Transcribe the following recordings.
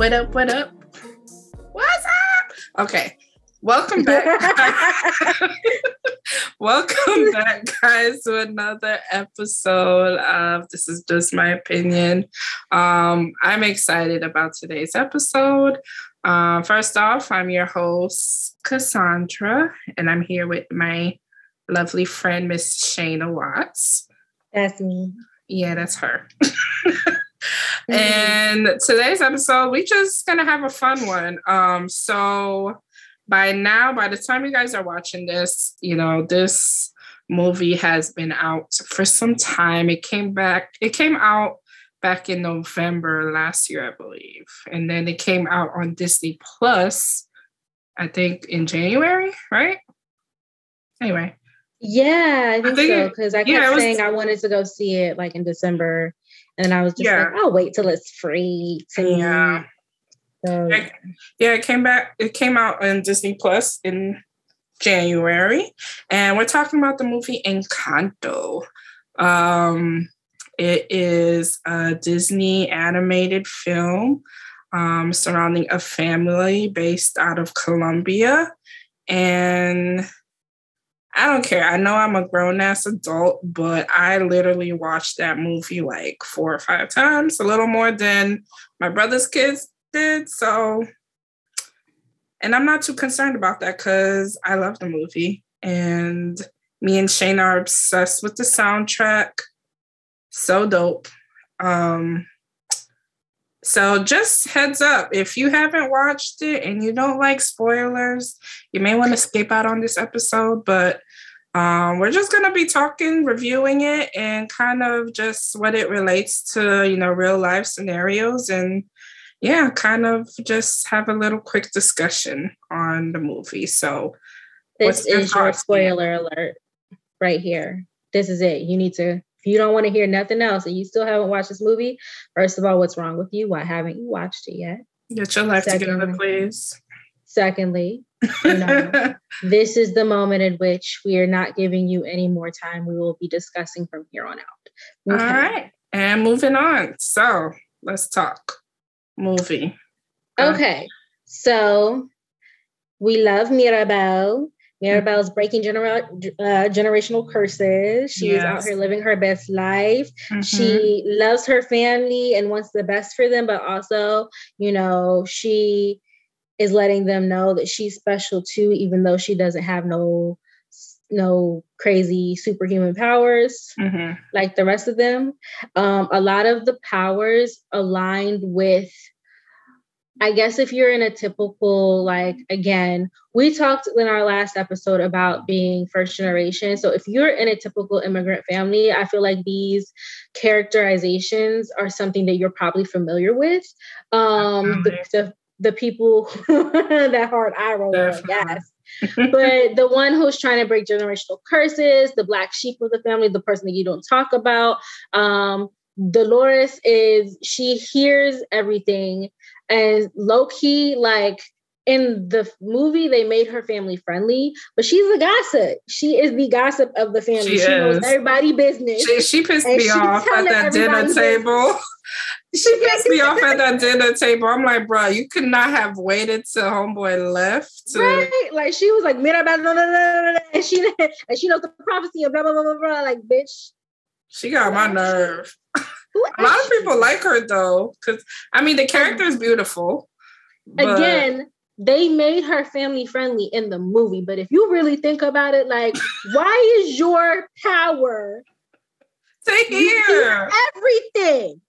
What up? What up? What's up? Okay. Welcome back. Welcome back, guys, to another episode of This Is Just My Opinion. Um, I'm excited about today's episode. Uh, first off, I'm your host, Cassandra, and I'm here with my lovely friend, Miss Shayna Watts. That's me. Yeah, that's her. mm-hmm. And today's episode, we just gonna have a fun one. Um, so by now, by the time you guys are watching this, you know, this movie has been out for some time. It came back, it came out back in November last year, I believe. And then it came out on Disney Plus, I think in January, right? Anyway. Yeah, I think, I think so. Because I kept yeah, was, saying I wanted to go see it like in December. And I was just yeah. like, I'll wait till it's free to yeah. So, yeah, it came back. It came out on Disney Plus in January, and we're talking about the movie Encanto. Um, it is a Disney animated film um, surrounding a family based out of Colombia, and I don't care. I know I'm a grown ass adult, but I literally watched that movie like four or five times, a little more than my brother's kids did. So, and I'm not too concerned about that because I love the movie. And me and Shane are obsessed with the soundtrack. So dope. Um, so just heads up, if you haven't watched it and you don't like spoilers, you may want to skip out on this episode, but um, we're just going to be talking, reviewing it, and kind of just what it relates to, you know, real life scenarios and yeah, kind of just have a little quick discussion on the movie. So, this is your spoiler alert right here. This is it. You need to, if you don't want to hear nothing else and you still haven't watched this movie, first of all, what's wrong with you? Why haven't you watched it yet? Get your life secondly, together, please. Secondly, you know, this is the moment in which we are not giving you any more time. We will be discussing from here on out. All right. And moving on. So let's talk movie. Uh, okay. So we love Mirabel. Mirabel's breaking genera- uh, generational curses. She's yes. out here living her best life. Mm-hmm. She loves her family and wants the best for them, but also, you know, she is letting them know that she's special too, even though she doesn't have no no crazy superhuman powers mm-hmm. like the rest of them. Um, a lot of the powers aligned with I guess if you're in a typical, like, again, we talked in our last episode about being first generation. So if you're in a typical immigrant family, I feel like these characterizations are something that you're probably familiar with. Um, the, the, the people that hard eye roll, yes. but the one who's trying to break generational curses, the black sheep of the family, the person that you don't talk about. Um, Dolores is she hears everything and low key like in the movie they made her family friendly, but she's a gossip. She is the gossip of the family. She, she knows everybody business. She, she pissed me off at that dinner table. she pissed me off at that dinner table. I'm like, bro, you could not have waited till homeboy left. To... Right. Like she was like, Mira, blah, blah, blah, blah, and she and she knows the prophecy of blah blah blah blah blah. Like, bitch. She got my nerve. a lot of people like her though, because I mean the character is beautiful. But... Again, they made her family friendly in the movie, but if you really think about it, like, why is your power? Take here everything.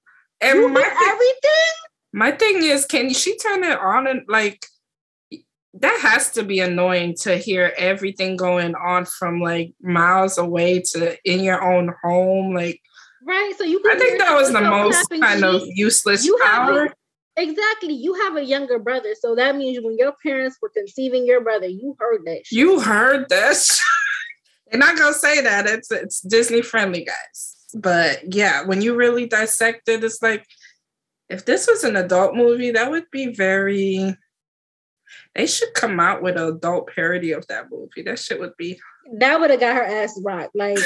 And you my thing, everything. My thing is, can she turn it on and like? that has to be annoying to hear everything going on from like miles away to in your own home like Right. So you I think that was the most kind of useless you power. A, exactly. You have a younger brother. So that means when your parents were conceiving your brother, you heard that shit. You heard this. They're not gonna say that. It's it's Disney friendly, guys. But yeah, when you really dissect it, it's like if this was an adult movie, that would be very they should come out with an adult parody of that movie. That shit would be that would have got her ass rocked. Like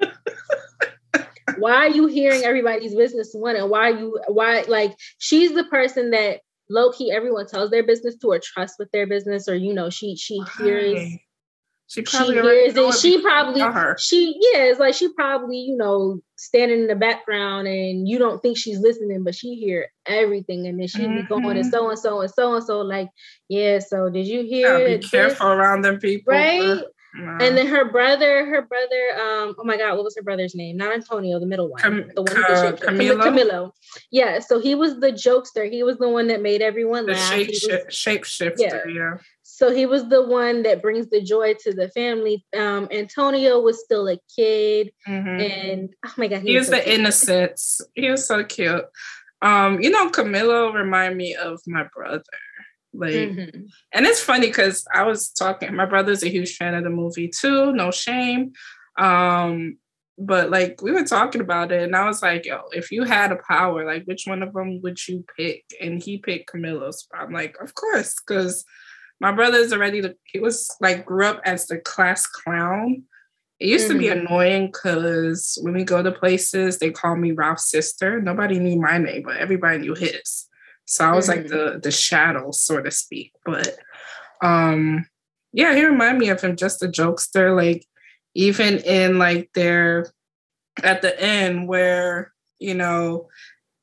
why are you hearing everybody's business one and why you why like she's the person that low key everyone tells their business to or trust with their business or you know she she hears she probably she hears it. She probably she yeah, it's like she probably, you know, standing in the background and you don't think she's listening, but she hear everything and then she mm-hmm. be going and so and so and so and so like, yeah, so did you hear yeah, be careful around them people. Right? And then her brother, her brother, um, oh my God, what was her brother's name? Not Antonio, the middle one. Cam- the one uh, Camilo? Camilo. Yeah, so he was the jokester. He was the one that made everyone the laugh. Shape, was, shapeshifter, yeah. yeah. So he was the one that brings the joy to the family. Um, Antonio was still a kid, mm-hmm. and oh my god, he, he was, was so the cute. innocence. He was so cute. Um, you know, Camilo remind me of my brother. Like, mm-hmm. and it's funny because I was talking. My brother's a huge fan of the movie too. No shame. Um, but like we were talking about it, and I was like, "Yo, if you had a power, like which one of them would you pick?" And he picked Camilo's. I'm like, "Of course," because my brother's already the he was like grew up as the class clown. It used mm-hmm. to be mm-hmm. annoying because when we go to places, they call me Ralph's sister. Nobody knew my name, but everybody knew his. So I was mm-hmm. like the the shadow, so to speak. But um yeah, he reminded me of him, just a jokester. Like even in like their at the end where you know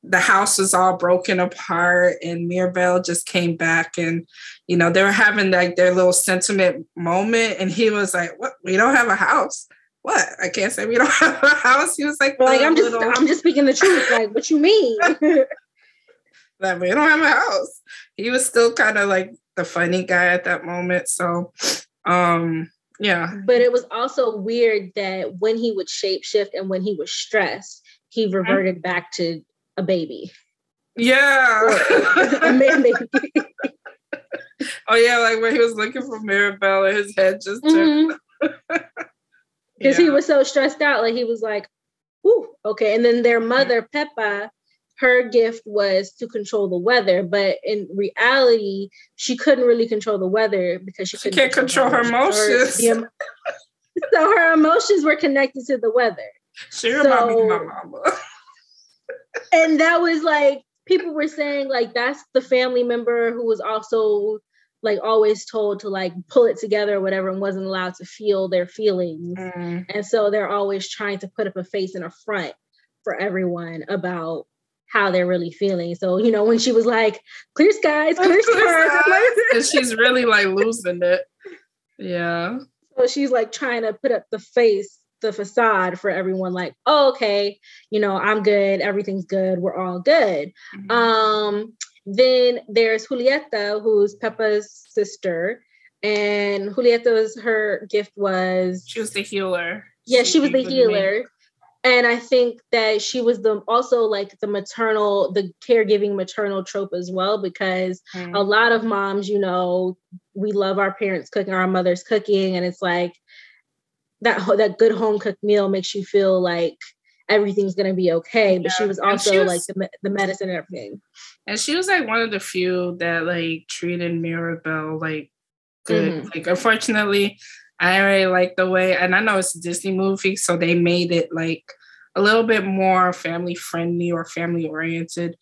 the house was all broken apart and Mirabel just came back and you know they were having like their little sentiment moment and he was like what we don't have a house what I can't say we don't have a house he was like like I'm just I'm just speaking the truth like what you mean that we don't have a house he was still kind of like the funny guy at that moment so um yeah but it was also weird that when he would shapeshift and when he was stressed he mm-hmm. reverted mm-hmm. back to a baby. Yeah. a man baby. oh yeah, like when he was looking for Mirabel and his head just turned. Because mm-hmm. yeah. he was so stressed out, like he was like, "Ooh, okay." And then their mother, Pepa, her gift was to control the weather, but in reality, she couldn't really control the weather because she, she can't control, control her emotions. Her emotions. so her emotions were connected to the weather. She reminded me of my mama and that was like people were saying like that's the family member who was also like always told to like pull it together or whatever and wasn't allowed to feel their feelings mm. and so they're always trying to put up a face and a front for everyone about how they're really feeling. So you know when she was like clear skies clear skies and she's really like losing it. Yeah. So she's like trying to put up the face the facade for everyone like oh, okay you know i'm good everything's good we're all good. Mm-hmm. um then there's julieta who's pepa's sister and julieta's her gift was she was the healer. Yeah she, she was the healer and i think that she was the also like the maternal the caregiving maternal trope as well because mm. a lot of moms you know we love our parents cooking our mothers cooking and it's like that that good home cooked meal makes you feel like everything's gonna be okay. But yeah. she was also she was, like the, the medicine and everything. And she was like one of the few that like treated Mirabel like good. Mm-hmm. Like unfortunately, I really like the way, and I know it's a Disney movie, so they made it like a little bit more family friendly or family oriented.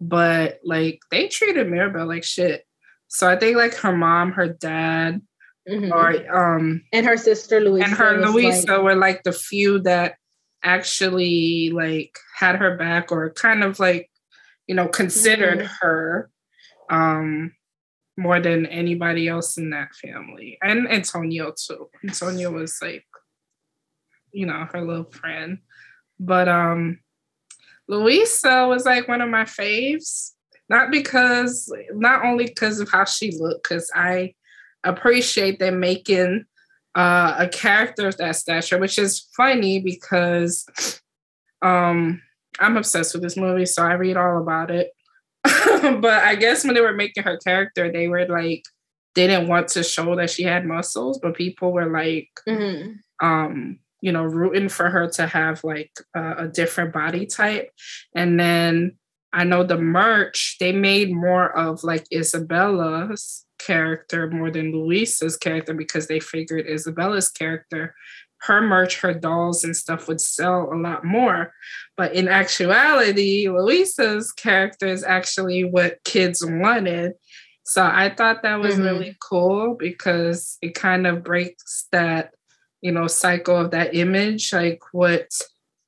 But like they treated Mirabel like shit. So I think like her mom, her dad, Mm-hmm. Or um and her sister Luisa and her Luisa like, were like the few that actually like had her back or kind of like you know considered mm-hmm. her um more than anybody else in that family and Antonio too. Antonio was like you know her little friend but um Luisa was like one of my faves not because not only because of how she looked because I appreciate them making uh, a character of that stature, which is funny because um, I'm obsessed with this movie, so I read all about it. but I guess when they were making her character, they were like, they didn't want to show that she had muscles, but people were like, mm-hmm. um, you know, rooting for her to have like uh, a different body type. And then I know the merch, they made more of like Isabella's character more than Luisa's character because they figured Isabella's character, her merch, her dolls and stuff would sell a lot more. But in actuality, Luisa's character is actually what kids wanted. So I thought that was mm-hmm. really cool because it kind of breaks that, you know, cycle of that image, like what,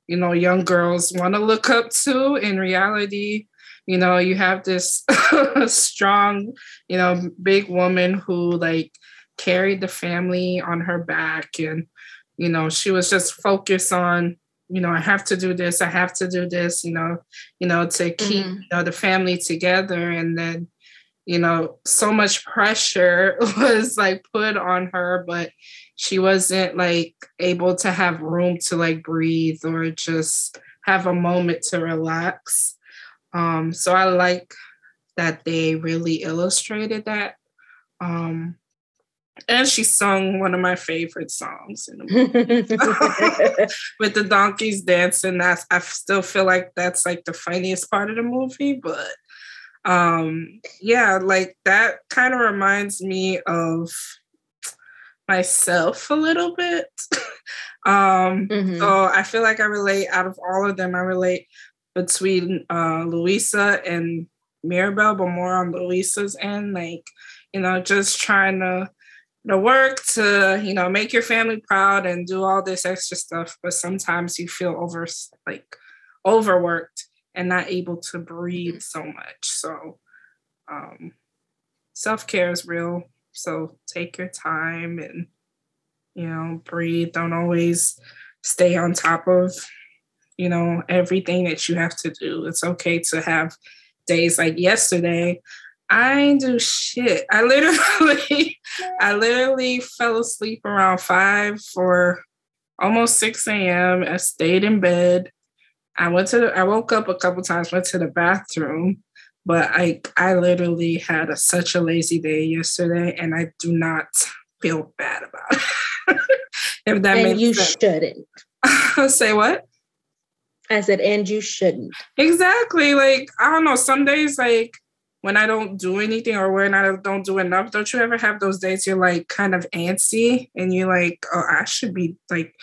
you know, young girls want to look up to. In reality, you know, you have this strong, you know, big woman who like carried the family on her back and you know she was just focused on you know i have to do this i have to do this you know you know to keep mm-hmm. you know the family together. And then you know so much pressure was like put on her but she wasn't like able to have room to like breathe or just have a moment to relax. Um so i like that they really illustrated that. Um and she sung one of my favorite songs in the movie with the donkeys dancing. That's I still feel like that's like the funniest part of the movie, but um yeah, like that kind of reminds me of myself a little bit. um mm-hmm. so I feel like I relate out of all of them, I relate between uh Luisa and Mirabel, but more on Luisa's end, like, you know, just trying to the work to you know make your family proud and do all this extra stuff but sometimes you feel over like overworked and not able to breathe so much. So um, self-care is real. So take your time and you know breathe. Don't always stay on top of you know everything that you have to do. It's okay to have days like yesterday I ain't do shit. I literally, I literally fell asleep around five for almost 6 a.m. I stayed in bed. I went to the, I woke up a couple times, went to the bathroom, but I I literally had a, such a lazy day yesterday and I do not feel bad about it. if that and you sense. shouldn't. Say what? I said, and you shouldn't. Exactly. Like, I don't know, some days like when I don't do anything or when I don't do enough, don't you ever have those days you're like kind of antsy and you're like, oh, I should be like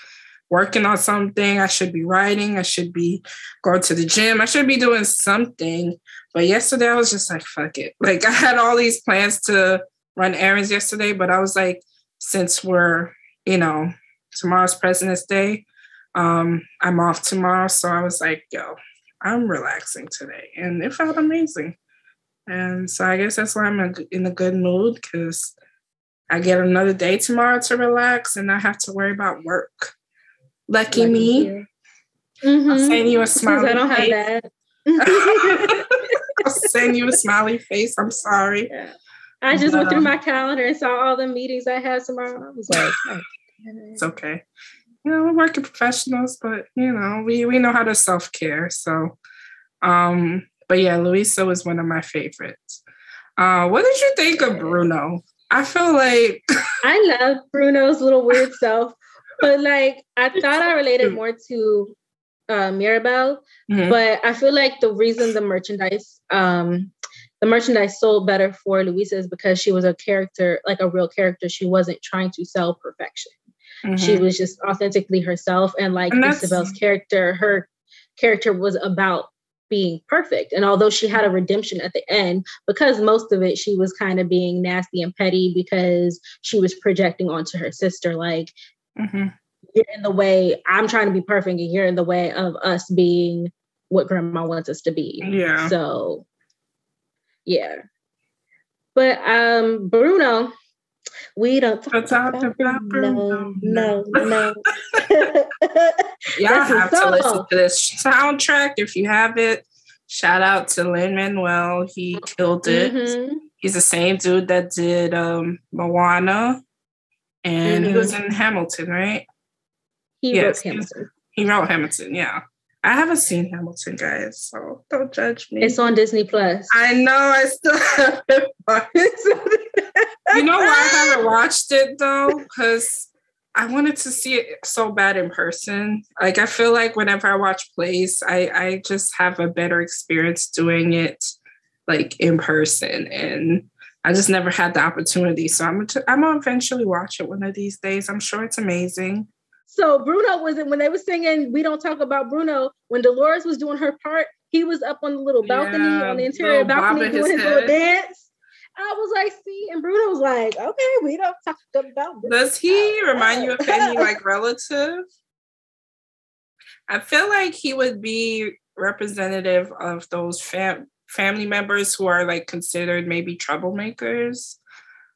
working on something. I should be writing. I should be going to the gym. I should be doing something. But yesterday I was just like, fuck it. Like I had all these plans to run errands yesterday, but I was like, since we're, you know, tomorrow's President's Day, um, I'm off tomorrow. So I was like, yo, I'm relaxing today. And it felt amazing. And so I guess that's why I'm in a good mood because I get another day tomorrow to relax and not have to worry about work. Lucky, Lucky me. Mm-hmm. I'll send you a smiley I don't face. have that. I'll send you a smiley face. I'm sorry. Yeah. I just went through my calendar and saw all the meetings I had tomorrow. I was like, oh, it's okay. You know, we're working professionals, but you know, we we know how to self care. So, um, but yeah, Luisa was one of my favorites. Uh, what did you think of Bruno? I feel like I love Bruno's little weird self, but like I thought I related more to uh, Mirabel, mm-hmm. but I feel like the reason the merchandise, um, the merchandise sold better for Luisa is because she was a character, like a real character. She wasn't trying to sell perfection. Mm-hmm. She was just authentically herself, and like and Isabel's character, her character was about being perfect. And although she had a redemption at the end, because most of it she was kind of being nasty and petty because she was projecting onto her sister, like, mm-hmm. you're in the way, I'm trying to be perfect, and you're in the way of us being what grandma wants us to be. Yeah. So, yeah. But um Bruno, we don't talk about, about Bruno. No, no, no. Y'all have to listen to this soundtrack if you have it. Shout out to Lin Manuel. He killed it. Mm-hmm. He's the same dude that did um, Moana, and mm-hmm. he was in Hamilton, right? He yes, wrote Hamilton. He wrote Hamilton. Yeah. I haven't seen Hamilton, guys, so don't judge me. It's on Disney Plus. I know. I still haven't you know why I haven't watched it though? Because I wanted to see it so bad in person. Like I feel like whenever I watch plays, I I just have a better experience doing it like in person, and I just never had the opportunity. So I'm i I'm gonna eventually watch it one of these days. I'm sure it's amazing. So Bruno was it when they were singing "We Don't Talk About Bruno." When Dolores was doing her part, he was up on the little balcony yeah, on the interior balcony doing his, his little dance. I was like, see, and Bruno was like, okay, we don't talk about. Bruno. Does he remind you of any like relative? I feel like he would be representative of those fam- family members who are like considered maybe troublemakers.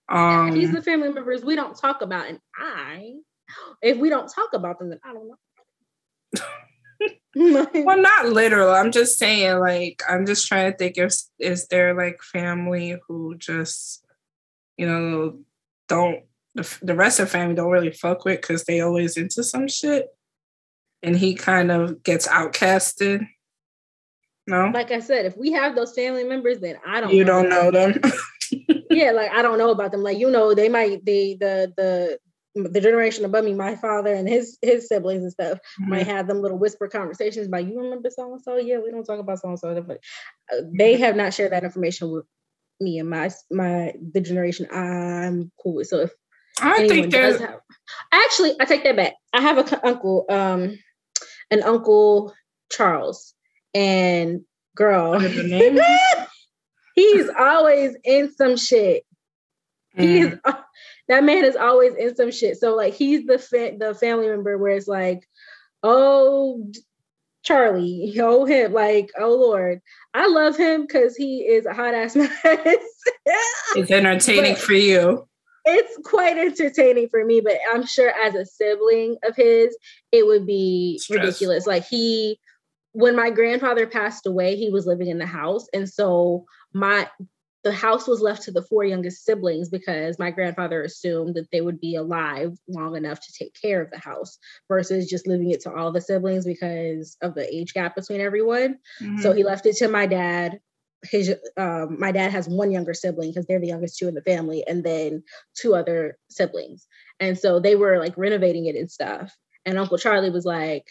Um, He's the family members we don't talk about, and I, if we don't talk about them, then I don't know. well, not literal. I'm just saying, like, I'm just trying to think if is there like family who just, you know, don't the, the rest of the family don't really fuck with because they always into some shit, and he kind of gets outcasted. No. Like I said, if we have those family members, then I don't. You know don't know them. yeah, like I don't know about them. Like you know, they might the the the the generation above me, my father and his his siblings and stuff mm-hmm. might have them little whisper conversations about you remember so and so. Yeah, we don't talk about so and so, but uh, they have not shared that information with me and my my the generation I'm cool with. So if I think there's have, actually I take that back. I have a uncle, um, an uncle Charles and girl, he's always in some shit. Mm. He's that man is always in some shit. So like he's the fa- the family member where it's like, oh Charlie, oh him, like, oh Lord. I love him because he is a hot ass mess. it's entertaining but for you. It's quite entertaining for me, but I'm sure as a sibling of his, it would be Stress. ridiculous. Like he when my grandfather passed away, he was living in the house. And so my the house was left to the four youngest siblings because my grandfather assumed that they would be alive long enough to take care of the house versus just leaving it to all the siblings because of the age gap between everyone. Mm-hmm. So he left it to my dad. His um, my dad has one younger sibling because they're the youngest two in the family, and then two other siblings. And so they were like renovating it and stuff. And Uncle Charlie was like,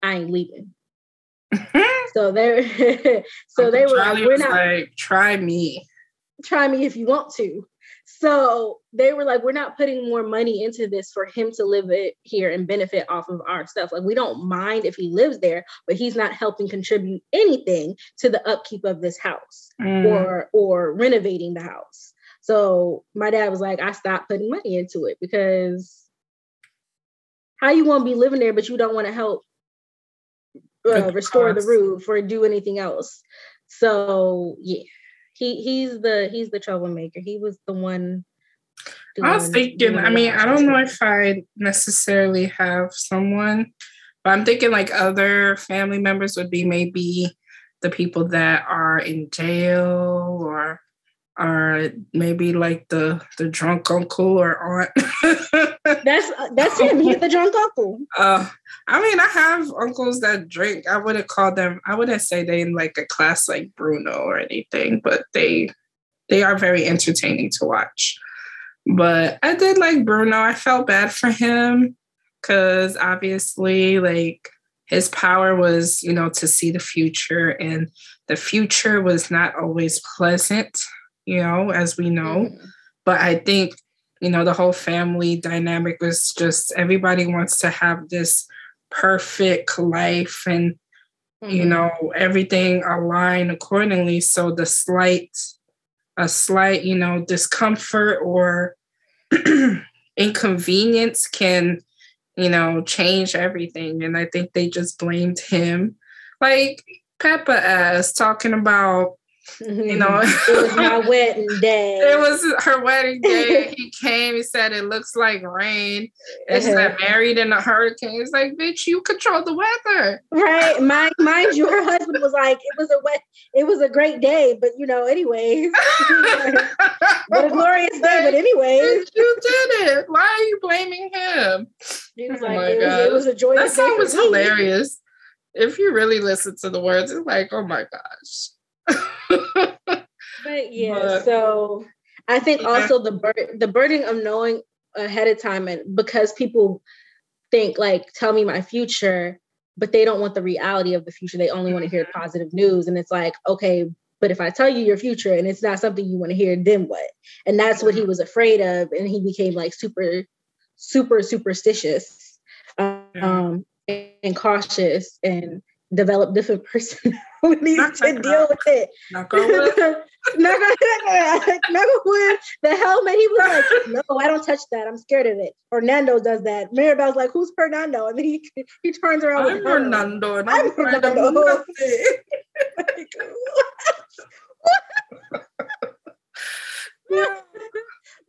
"I ain't leaving." so they so Uncle they were Charlie we're not like try me try me if you want to. So they were like we're not putting more money into this for him to live it here and benefit off of our stuff. Like we don't mind if he lives there but he's not helping contribute anything to the upkeep of this house mm. or or renovating the house. So my dad was like i stopped putting money into it because how you want to be living there but you don't want to help uh, restore the roof or do anything else. So yeah, he he's the he's the troublemaker. He was the one. I was thinking. I mean, I don't know if I necessarily have someone, but I'm thinking like other family members would be maybe the people that are in jail or or maybe like the the drunk uncle or aunt. that's that's him. He's the drunk uncle. Uh, I mean, I have uncles that drink. I wouldn't call them. I wouldn't say they in like a class like Bruno or anything, but they they are very entertaining to watch. But I did like Bruno. I felt bad for him because obviously, like his power was, you know, to see the future, and the future was not always pleasant you know, as we know. Mm-hmm. But I think, you know, the whole family dynamic was just everybody wants to have this perfect life and, mm-hmm. you know, everything aligned accordingly. So the slight, a slight, you know, discomfort or inconvenience can, you know, change everything. And I think they just blamed him. Like Pepa as talking about you know, it was my wedding day. It was her wedding day. he came. He said it looks like rain. And she got uh-huh. married in a hurricane. It's like, bitch, you control the weather, right? Mind, mind you, her husband was like, it was a wet, it was a great day, but you know, anyways, what a glorious day. But anyways, you did it. Why are you blaming him? He was oh like, it was, it was, a joyous. That song was hilarious. If you really listen to the words, it's like, oh my gosh but yeah, but, so I think yeah. also the bur- the burden of knowing ahead of time, and because people think like, tell me my future, but they don't want the reality of the future. They only want to hear mm-hmm. positive news, and it's like, okay, but if I tell you your future and it's not something you want to hear, then what? And that's what he was afraid of, and he became like super, super superstitious. Um, um, and cautious and develop different personalities to deal with it. Not gonna not gonna the helmet. He was like, no, I don't touch that. I'm scared of it. Orlando does that. Mirabel's like, who's Hernando? And then he he turns around. I'm Hernando. And I'm, I'm Hernando. yeah.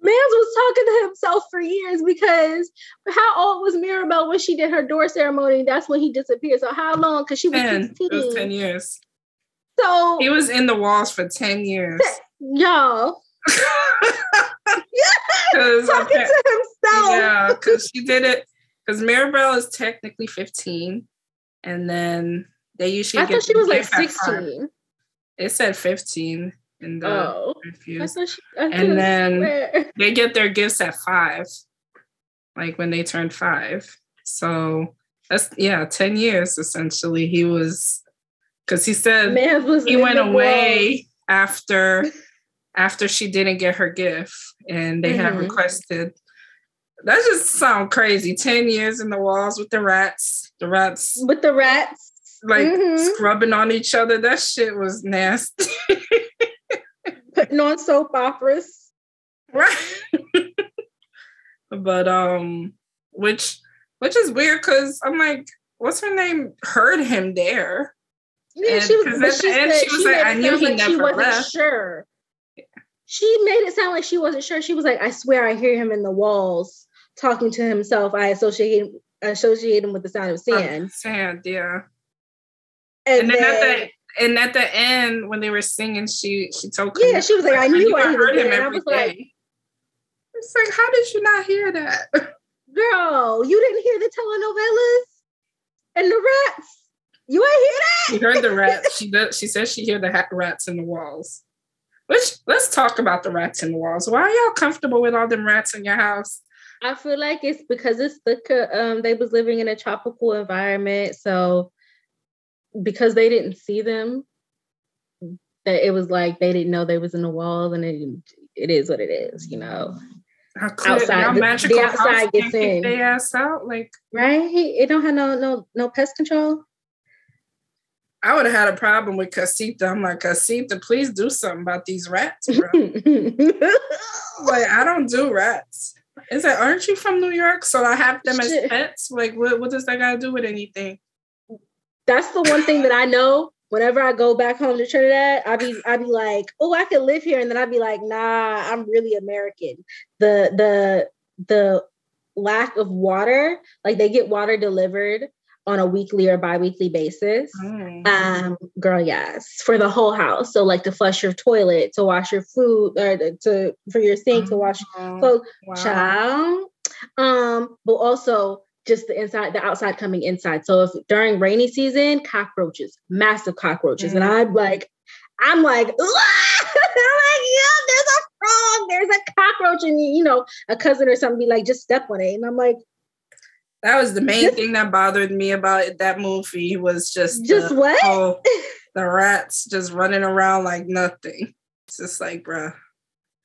Mans was talking to himself for years because how old was Mirabel when she did her door ceremony? That's when he disappeared. So how long? Because she was 10. 16. It was 10 years. So he was in the walls for 10 years. Y'all. yeah, talking to himself. Yeah, because she did it. Because Mirabel is technically 15. And then they usually I thought she was like 16. It said 15 in the oh, refuse. She, and then swear. they get their gifts at five, like when they turn five. So that's yeah, ten years essentially. He was because he said he went away after after she didn't get her gift, and they mm-hmm. had requested. That just sound crazy. Ten years in the walls with the rats. The rats with the rats like mm-hmm. scrubbing on each other. That shit was nasty. putting on soap operas. Right. but um which which is weird because I'm like, what's her name? Heard him there. Yeah, and she was, she, said, she was she like, I knew he like never she wasn't left. sure. She made it sound like she wasn't sure. She was like, I swear I hear him in the walls talking to himself. I associate associate him with the sound of sand. Uh, sand, yeah. And, and then, then, at and at the end when they were singing, she she told yeah, she was like, I knew I, I heard him every day. Like, it's like, how did you not hear that, girl? You didn't hear the telenovelas and the rats. You ain't hear that. She heard the rats. She does. She says she heard the rats in the walls. Which let's talk about the rats in the walls. Why are y'all comfortable with all them rats in your house? I feel like it's because it's the um they was living in a tropical environment, so because they didn't see them, that it was like they didn't know they was in the walls, and it it is what it is, you know. outside, the, the, outside gets in. They ass out, like right. It don't have no no no pest control. I would have had a problem with Casita. I'm like, Casita, please do something about these rats, bro. like, I don't do rats. Is that aren't you from New York? So I have them as pets? Like, what, what does that got to do with anything? That's the one thing that I know. Whenever I go back home to Trinidad, I be I be like, oh, I could live here, and then I'd be like, nah, I'm really American. The the the lack of water, like they get water delivered on a weekly or bi-weekly basis. Mm. Um, girl, yes, for the whole house. So like to flush your toilet, to wash your food, or to for your sink, to wash mm-hmm. clothes, wow. child. Um, but also just the inside, the outside coming inside. So if during rainy season, cockroaches, massive cockroaches, mm-hmm. and I'm like, I'm like, I'm like, yeah, there's a frog, there's a cockroach, and you know, a cousin or something be like, just step on it, and I'm like, that was the main thing that bothered me about that movie was just just the, what oh, the rats just running around like nothing. It's just like, bruh,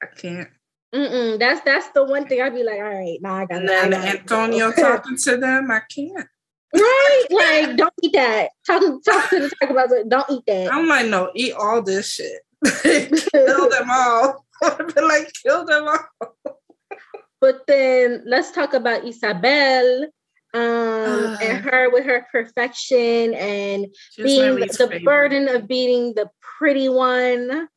I can't. Mm-mm, that's that's the one thing I'd be like, all right, now nah, I got. And Antonio talking to them, I can't. Right, like don't eat that. Talk talk to the talk about it. Don't eat that. I'm like, no, eat all this shit. kill them all. I'd be like, kill them all. but then let's talk about Isabel. Um, and her with her perfection and being the, the burden of being the pretty one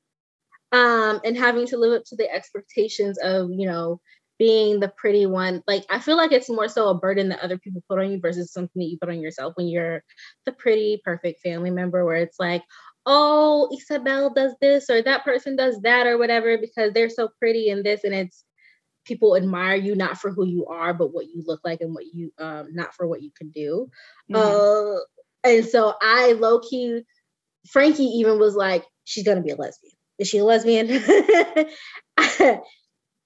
um, and having to live up to the expectations of, you know, being the pretty one. Like, I feel like it's more so a burden that other people put on you versus something that you put on yourself when you're the pretty, perfect family member, where it's like, oh, Isabel does this or that person does that or whatever because they're so pretty and this, and it's people admire you not for who you are, but what you look like and what you, um, not for what you can do. Mm-hmm. Uh, and so I low key, Frankie even was like, she's gonna be a lesbian is she a lesbian?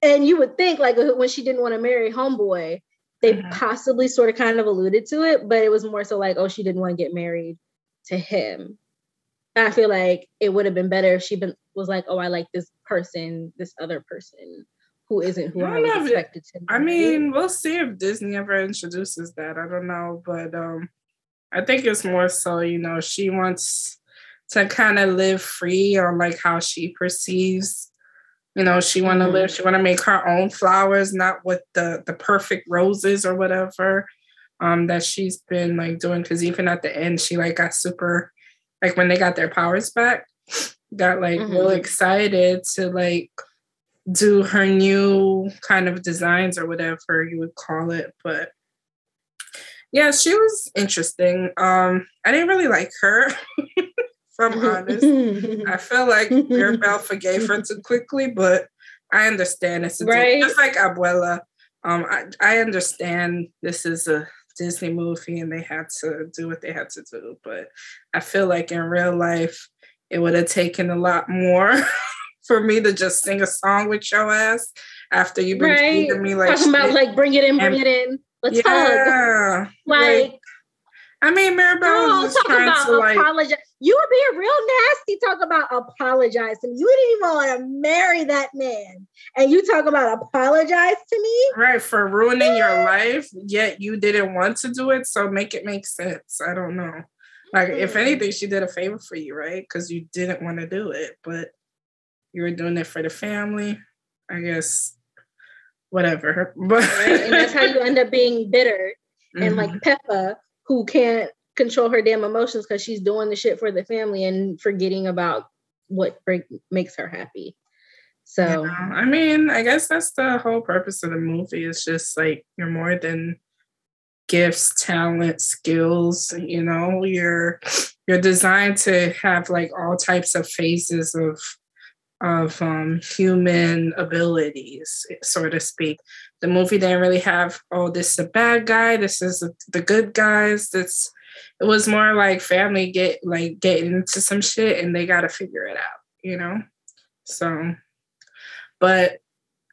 and you would think like when she didn't want to marry homeboy, they mm-hmm. possibly sort of kind of alluded to it, but it was more so like, oh, she didn't want to get married to him. I feel like it would have been better if she been was like, oh, I like this person, this other person who isn't who I, I expected to. Be. I mean, we'll see if Disney ever introduces that. I don't know, but um, I think it's more so you know she wants to kind of live free on like how she perceives. You know she want to mm-hmm. live she want to make her own flowers not with the the perfect roses or whatever um that she's been like doing. Because even at the end she like got super like when they got their powers back got like mm-hmm. real excited to like do her new kind of designs or whatever you would call it. But yeah she was interesting. Um i didn't really like her if I'm honest. I feel like Mirabel forgave her too quickly, but I understand it's right. just like Abuela. Um, I, I understand this is a Disney movie and they had to do what they had to do, but I feel like in real life it would have taken a lot more for me to just sing a song with your ass after you've been right. treating me like talking about like bring it in, bring and, it in. Let's yeah, hug. Like, like I mean, Mirabel no, was trying about to like apologize. You were being real nasty. Talk about apologizing. You didn't even want to marry that man, and you talk about apologize to me. Right for ruining your life, yet you didn't want to do it. So make it make sense. I don't know. Like, mm-hmm. if anything, she did a favor for you, right? Because you didn't want to do it, but you were doing it for the family. I guess whatever. But right? and that's how you end up being bitter and mm-hmm. like Pepa who can't control her damn emotions because she's doing the shit for the family and forgetting about what break, makes her happy. So, yeah, I mean, I guess that's the whole purpose of the movie. It's just like you're more than gifts, talent, skills. You know, you're you're designed to have like all types of phases of of um, human abilities, so to speak. The movie didn't really have, oh, this is a bad guy, this is the good guys. This it was more like family get like getting into some shit and they got to figure it out, you know. So, but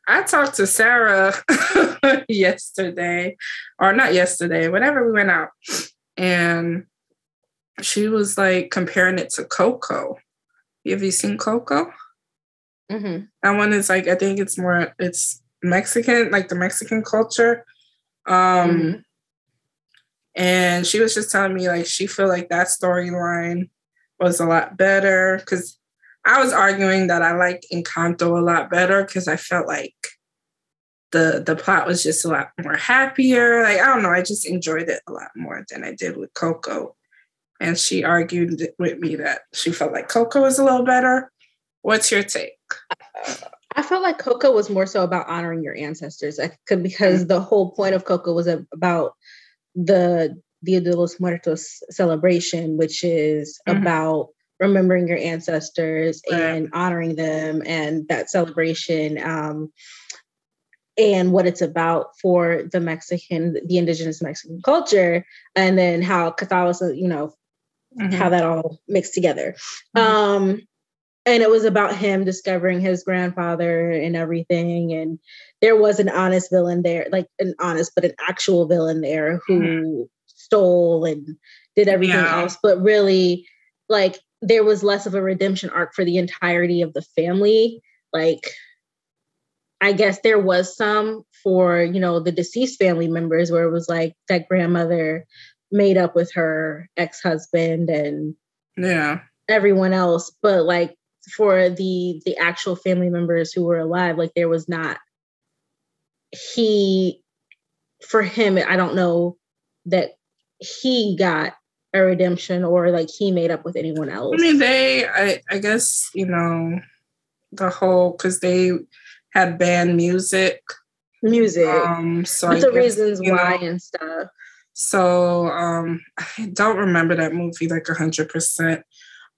I talked to Sarah yesterday, or not yesterday, whenever we went out, and she was like comparing it to Coco. Have you seen Coco? Mm-hmm. That one is like I think it's more it's Mexican, like the Mexican culture. Um mm-hmm. And she was just telling me like she felt like that storyline was a lot better because I was arguing that I like Encanto a lot better because I felt like the the plot was just a lot more happier. Like I don't know, I just enjoyed it a lot more than I did with Coco. And she argued with me that she felt like Coco was a little better. What's your take? I felt like Coco was more so about honoring your ancestors I could, because mm-hmm. the whole point of Coco was about the Dia de los Muertos celebration, which is mm-hmm. about remembering your ancestors right. and honoring them and that celebration um, and what it's about for the Mexican, the indigenous Mexican culture, and then how Catholicism, you know, mm-hmm. how that all mixed together. Mm-hmm. Um, and it was about him discovering his grandfather and everything and there was an honest villain there like an honest but an actual villain there who mm-hmm. stole and did everything yeah. else but really like there was less of a redemption arc for the entirety of the family like i guess there was some for you know the deceased family members where it was like that grandmother made up with her ex-husband and yeah everyone else but like for the the actual family members who were alive like there was not he for him i don't know that he got a redemption or like he made up with anyone else. i mean they i, I guess you know the whole because they had banned music. Music. Um so That's the reasons why know, and stuff. So um i don't remember that movie like a hundred percent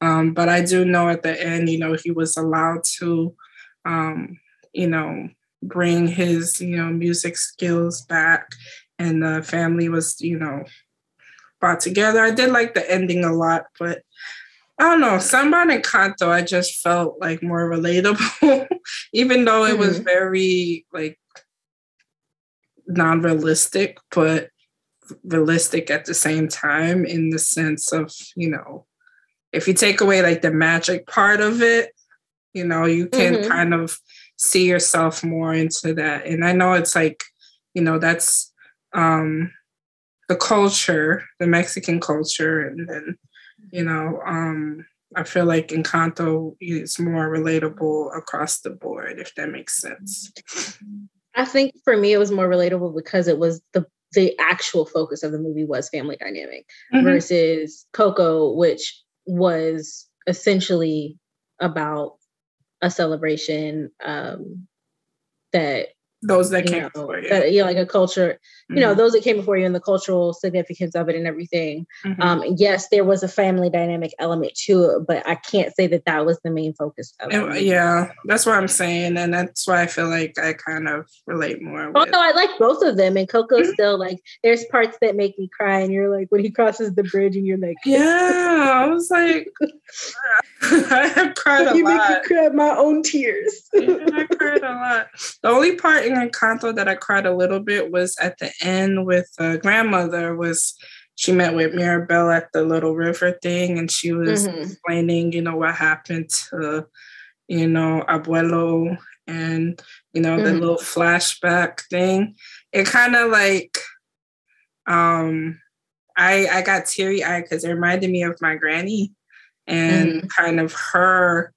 um, but I do know at the end, you know, he was allowed to, um, you know, bring his, you know, music skills back, and the family was, you know, brought together. I did like the ending a lot, but I don't know. Samba and Encanto, I just felt like more relatable, even though it mm-hmm. was very like non-realistic, but realistic at the same time in the sense of, you know, if you take away like the magic part of it, you know, you can mm-hmm. kind of see yourself more into that. And I know it's like, you know, that's um the culture, the Mexican culture, and then, you know, um I feel like Encanto is more relatable across the board, if that makes sense. I think for me it was more relatable because it was the the actual focus of the movie was family dynamic mm-hmm. versus Coco, which was essentially about a celebration um, that those that came know, before you. That, yeah, like a culture, you mm-hmm. know, those that came before you and the cultural significance of it and everything. Mm-hmm. Um, yes, there was a family dynamic element to it, but I can't say that that was the main focus of it. Yeah, that's what I'm saying. And that's why I feel like I kind of relate more. With. Although I like both of them, and Coco mm-hmm. still like, there's parts that make me cry, and you're like, when he crosses the bridge, and you're like, yeah, I was like, I have cried a you lot. You make me cry my own tears. yeah, I cried a lot. The only part in Encanto that I cried a little bit was at the end with a grandmother was she met with Mirabel at the little river thing and she was mm-hmm. explaining, you know, what happened to, you know, Abuelo and, you know, mm-hmm. the little flashback thing. It kind of like um I I got teary eyed because it reminded me of my granny and mm-hmm. kind of her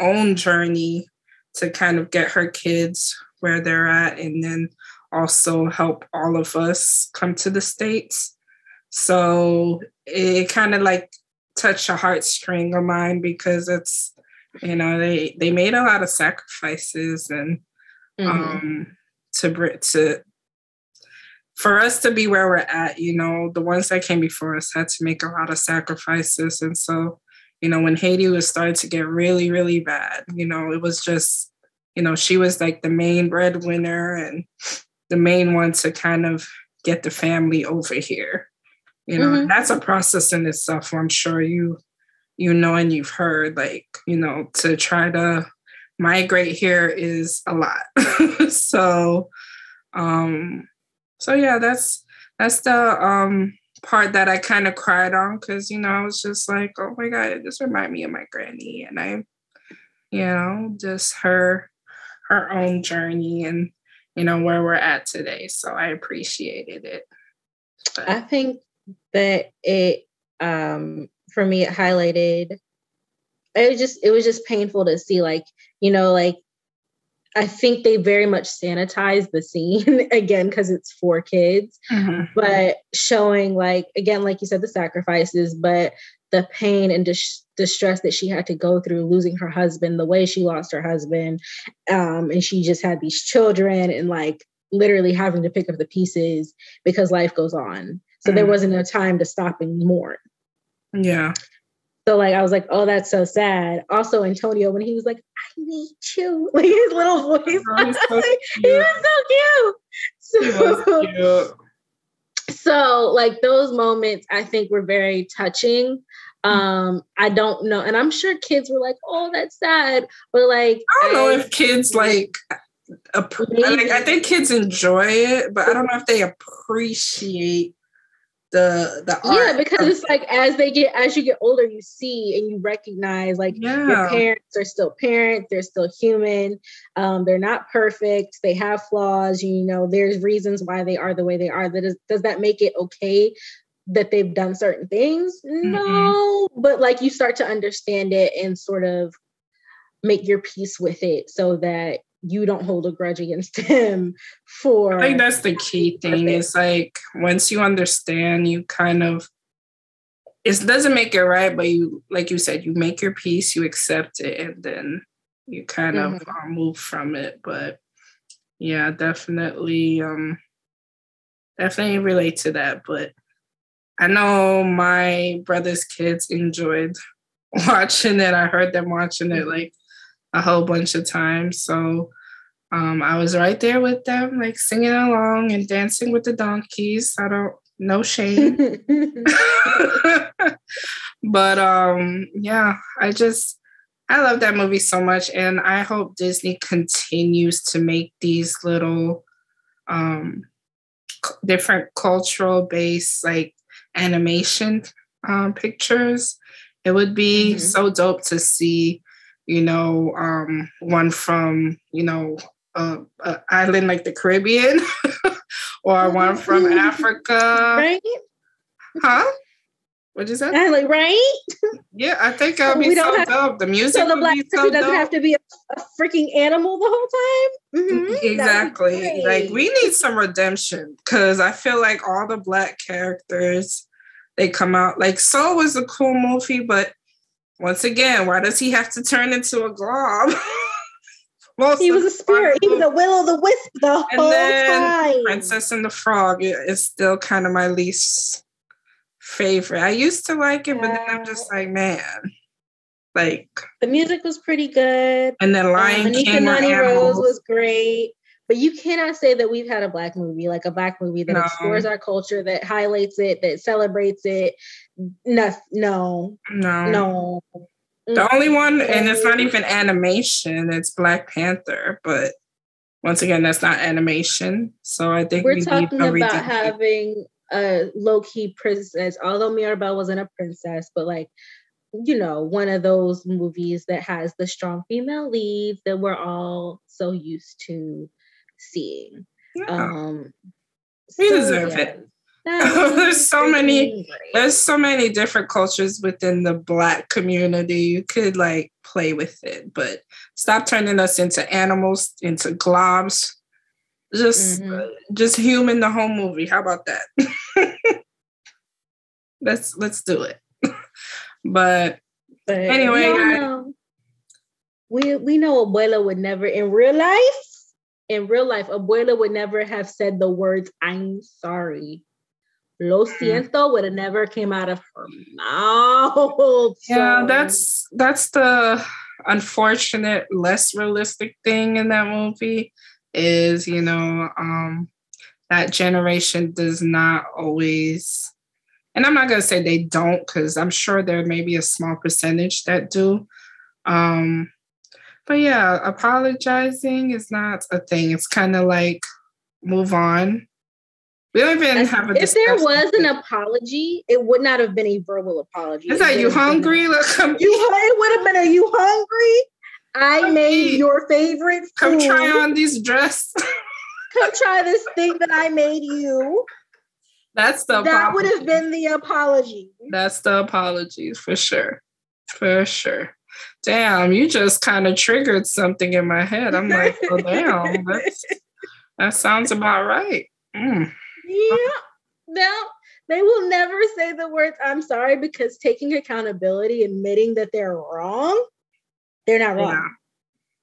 own journey to kind of get her kids where they're at and then also help all of us come to the States. So it kind of like touched a heartstring of mine because it's, you know, they, they made a lot of sacrifices and mm-hmm. um, to, to, for us to be where we're at, you know, the ones that came before us had to make a lot of sacrifices. And so, you know, when Haiti was starting to get really, really bad, you know, it was just you know, she was like the main breadwinner and the main one to kind of get the family over here. You know, mm-hmm. that's a process in itself. I'm sure you you know and you've heard like, you know, to try to migrate here is a lot. so um so yeah, that's that's the um part that I kind of cried on because you know I was just like, oh my god, this remind me of my granny, and I, you know, just her her own journey and you know where we're at today so i appreciated it but. i think that it um for me it highlighted it was just it was just painful to see like you know like I think they very much sanitize the scene again because it's for kids, mm-hmm. but showing like again, like you said, the sacrifices, but the pain and dis- distress that she had to go through losing her husband, the way she lost her husband, um, and she just had these children and like literally having to pick up the pieces because life goes on. So mm. there wasn't a time to stop and mourn. Yeah. So like I was like, oh, that's so sad. Also, Antonio, when he was like, I need you, like his little voice, oh, so he was so cute. So, was cute. so like those moments, I think were very touching. Um, I don't know, and I'm sure kids were like, "Oh, that's sad," but like, I don't know if kids like. like I think kids enjoy it, but I don't know if they appreciate the the yeah because it's like as they get as you get older you see and you recognize like yeah. your parents are still parents they're still human um, they're not perfect they have flaws you know there's reasons why they are the way they are that is, does that make it okay that they've done certain things. Mm-hmm. No, but like you start to understand it and sort of make your peace with it so that you don't hold a grudge against him for I think that's the key thing. It's like once you understand, you kind of it doesn't make it right, but you like you said, you make your peace, you accept it, and then you kind mm-hmm. of uh, move from it. But yeah, definitely um definitely relate to that. But I know my brother's kids enjoyed watching it. I heard them watching it like a whole bunch of times. So um, I was right there with them, like singing along and dancing with the donkeys. I don't, no shame. but um, yeah, I just, I love that movie so much. And I hope Disney continues to make these little um, different cultural based, like animation um, pictures. It would be mm-hmm. so dope to see you know, um, one from, you know, uh, uh, island like the Caribbean or one from Africa. Right? Huh? What is that? Like, right? Yeah, I think I'll be we so have, dope. The music so the black person so doesn't dope. have to be a, a, freaking animal the whole time. Mm-hmm. Exactly. Like we need some redemption because I feel like all the black characters they come out like Soul was a cool movie, but once again, why does he have to turn into a glob? he was a spirit. He was a will o' the wisp the and whole time. Princess and the Frog is still kind of my least favorite. I used to like it, yeah. but then I'm just like, man, like the music was pretty good. And then Lion um, King Rose was great. But you cannot say that we've had a black movie, like a black movie that no. explores our culture, that highlights it, that celebrates it. No, no, no, no. The only one, and it's not even animation, it's Black Panther, but once again, that's not animation. So I think we're we talking about having a low key princess, although Mirabel wasn't a princess, but like, you know, one of those movies that has the strong female leads that we're all so used to seeing. Yeah. Um, we so, deserve yeah. it. there's so many there's so many different cultures within the black community you could like play with it but stop turning us into animals into globs just mm-hmm. just human the whole movie. How about that? Let's let's do it. But, but anyway I, we we know abuela would never in real life in real life abuela would never have said the words i'm sorry. Lo mm. siento would have never came out of her mouth. Yeah, that's that's the unfortunate, less realistic thing in that movie is, you know, um, that generation does not always, and I'm not gonna say they don't, because I'm sure there may be a small percentage that do. Um, but yeah, apologizing is not a thing. It's kind of like move on we don't even have a If there was an apology, it would not have been a verbal apology. Is that you hungry? Look, come you it would have been a you hungry? I made your favorite food. Come try on these dress. come try this thing that I made you. That's the that apology. would have been the apology. That's the apologies for sure. For sure. Damn, you just kind of triggered something in my head. I'm like, oh damn, that sounds about right. Mm yeah. No, they will never say the words I'm sorry because taking accountability, admitting that they're wrong, they're not wrong. Yeah.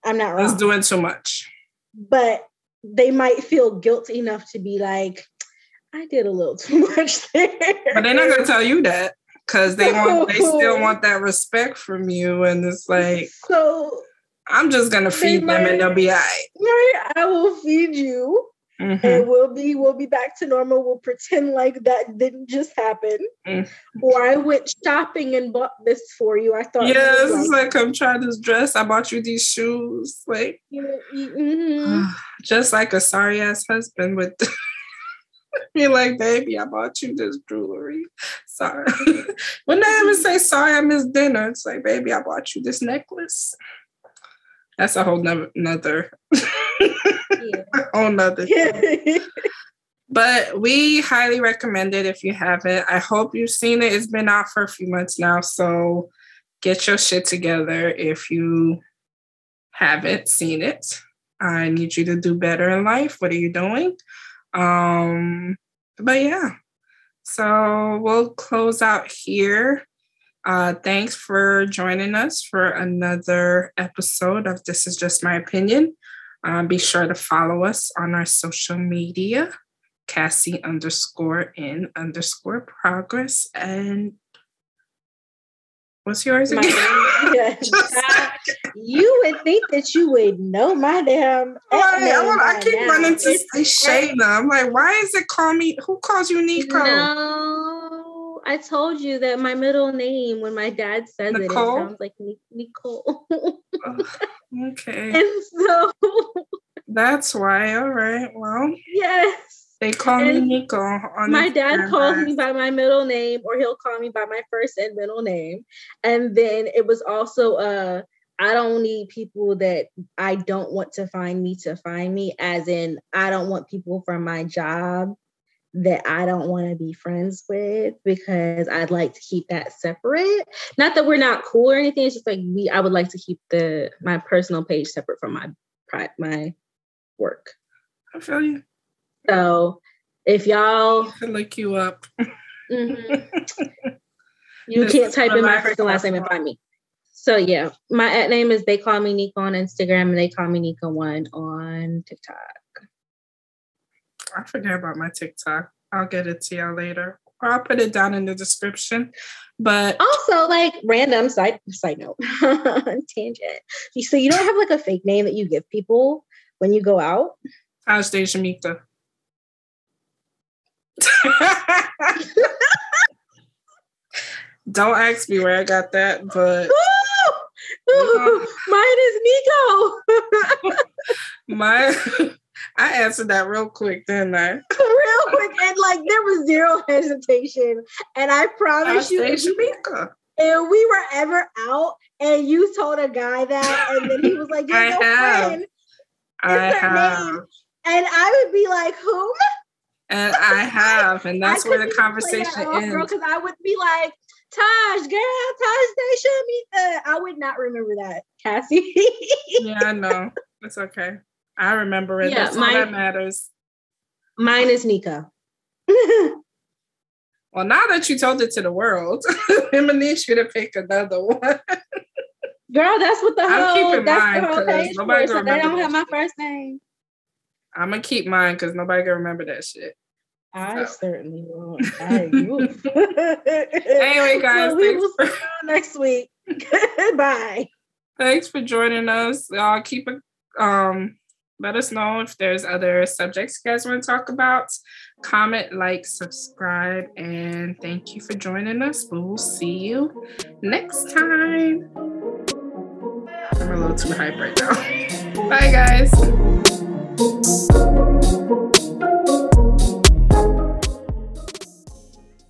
I'm not wrong. That's doing too much. But they might feel guilt enough to be like, I did a little too much there. But they're not gonna tell you that because they want they still want that respect from you. And it's like so I'm just gonna feed might, them and they'll be all right. Right. I will feed you Mm-hmm. And we'll be we'll be back to normal. We'll pretend like that didn't just happen. Mm-hmm. Or I went shopping and bought this for you. I thought Yes, like, I'm trying this dress. I bought you these shoes. Like mm-hmm. just like a sorry ass husband with be like, baby, I bought you this jewelry. Sorry. when they ever say sorry, I missed dinner, it's like, baby, I bought you this necklace. That's a whole nother. whole nother. but we highly recommend it if you haven't. I hope you've seen it. It's been out for a few months now, so get your shit together if you haven't seen it. I need you to do better in life. What are you doing? Um, but yeah. So we'll close out here. Uh, thanks for joining us for another episode of This Is Just My Opinion. Um, be sure to follow us on our social media, Cassie underscore in underscore progress. And what's yours again? you would think that you would know my damn. Right, I, I, keep now. running to say Shayna. I'm like, why is it call me? Who calls you Nico? No, I told you that my middle name, when my dad says Nicole? it, it sounds like Nicole. Okay. And so that's why. All right. Well. Yes. They call and me Nico. my dad calls me by my middle name, or he'll call me by my first and middle name. And then it was also uh I don't need people that I don't want to find me to find me, as in, I don't want people from my job that I don't want to be friends with because I'd like to keep that separate. Not that we're not cool or anything. It's just like we I would like to keep the my personal page separate from my my work. I feel you. So if y'all I look you up. Mm-hmm. you can't type in my first and last name and find me. So yeah, my at name is they call me Nika on Instagram and they call me Nika one on TikTok. I forget about my TikTok. I'll get it to y'all later. Or I'll put it down in the description. But also, like random side side note tangent. So you don't have like a fake name that you give people when you go out. Anastasia Mika. don't ask me where I got that, but mine is Nico. my I answered that real quick, didn't I? real quick, and like there was zero hesitation. And I promise you, if, if we were ever out and you told a guy that, and then he was like, "Your no friend," I have. Name, and I would be like, "Whom?" And I have, and that's where the conversation ends. Because I would be like, Taj, girl, Taj Station, me. I would not remember that, Cassie. yeah, I know. It's okay. I remember it. Yeah, That's mine, all that matters. Mine is Nika. well, now that you told it to the world, him and me should have picked another one. Girl, that's what the whole. I'm whole that's the whole page nobody for, so they don't have my first name. I'm gonna keep mine because nobody can remember that shit. I so. certainly will. I anyway, guys, well, we will for, see you next week. Bye. Thanks for joining us. Y'all keep it um let us know if there's other subjects you guys want to talk about. Comment, like, subscribe, and thank you for joining us. We'll see you next time. I'm a little too hype right now. Bye, guys.